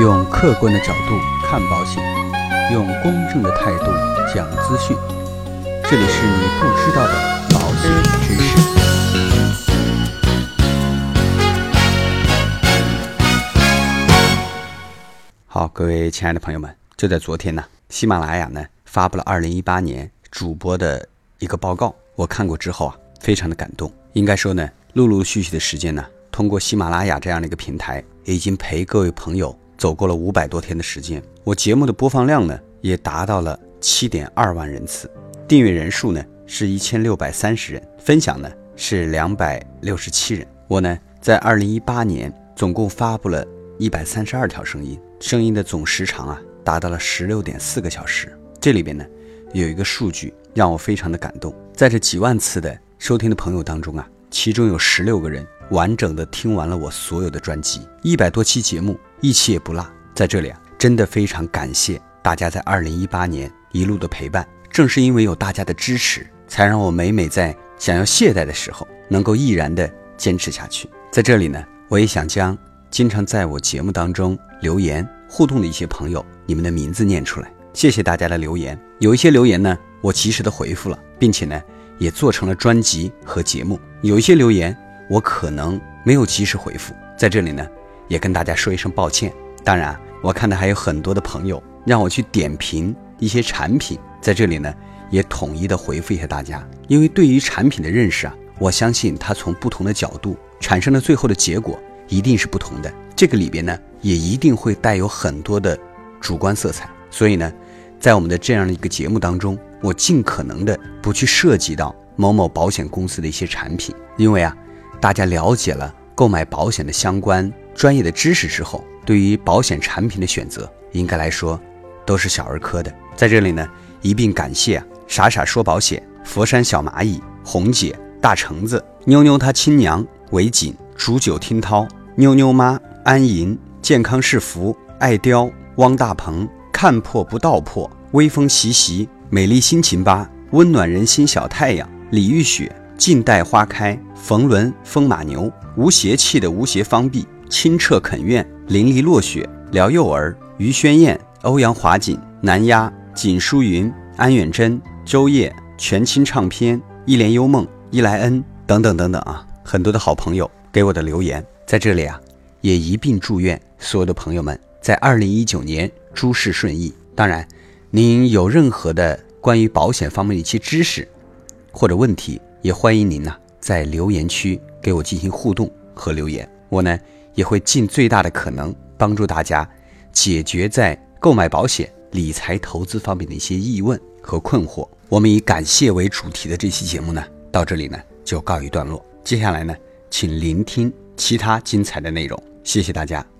用客观的角度看保险，用公正的态度讲资讯。这里是你不知道的保险知识。好，各位亲爱的朋友们，就在昨天呢，喜马拉雅呢发布了二零一八年主播的一个报告，我看过之后啊，非常的感动。应该说呢，陆陆续续的时间呢，通过喜马拉雅这样的一个平台，已经陪各位朋友走过了五百多天的时间。我节目的播放量呢，也达到了七点二万人次，订阅人数呢是一千六百三十人，分享呢是两百六十七人。我呢，在二零一八年总共发布了一百三十二条声音，声音的总时长啊，达到了十六点四个小时。这里边呢，有一个数据让我非常的感动，在这几万次的收听的朋友当中啊，其中有十六个人完整的听完了我所有的专辑，一百多期节目，一期也不落。在这里啊，真的非常感谢大家在二零一八年一路的陪伴。正是因为有大家的支持，才让我每每在想要懈怠的时候，能够毅然的坚持下去。在这里呢，我也想将经常在我节目当中留言互动的一些朋友，你们的名字念出来。谢谢大家的留言，有一些留言呢，我及时的回复了，并且呢，也做成了专辑和节目。有一些留言我可能没有及时回复，在这里呢，也跟大家说一声抱歉。当然，我看到还有很多的朋友让我去点评一些产品，在这里呢，也统一的回复一下大家。因为对于产品的认识啊，我相信它从不同的角度产生的最后的结果一定是不同的。这个里边呢，也一定会带有很多的主观色彩。所以呢，在我们的这样的一个节目当中，我尽可能的不去涉及到某某保险公司的一些产品，因为啊，大家了解了购买保险的相关专业的知识之后，对于保险产品的选择，应该来说都是小儿科的。在这里呢，一并感谢啊，傻傻说保险、佛山小蚂蚁、红姐、大橙子、妞妞她亲娘、韦锦、煮酒听涛、妞妞妈、安银、健康是福、爱雕、汪大鹏。看破不道破，微风习习，美丽心情吧，温暖人心小太阳，李玉雪，静待花开，冯仑，风马牛，无邪气的无邪方碧，清澈肯怨，淋漓落雪，辽幼儿，于宣燕，欧阳华锦，南丫，锦书云，安远珍，周烨，全清唱片，一帘幽梦，伊莱恩等等等等啊，很多的好朋友给我的留言，在这里啊，也一并祝愿所有的朋友们在二零一九年。诸事顺意。当然，您有任何的关于保险方面的一些知识或者问题，也欢迎您呢在留言区给我进行互动和留言。我呢也会尽最大的可能帮助大家解决在购买保险、理财投资方面的一些疑问和困惑。我们以感谢为主题的这期节目呢，到这里呢就告一段落。接下来呢，请聆听其他精彩的内容。谢谢大家。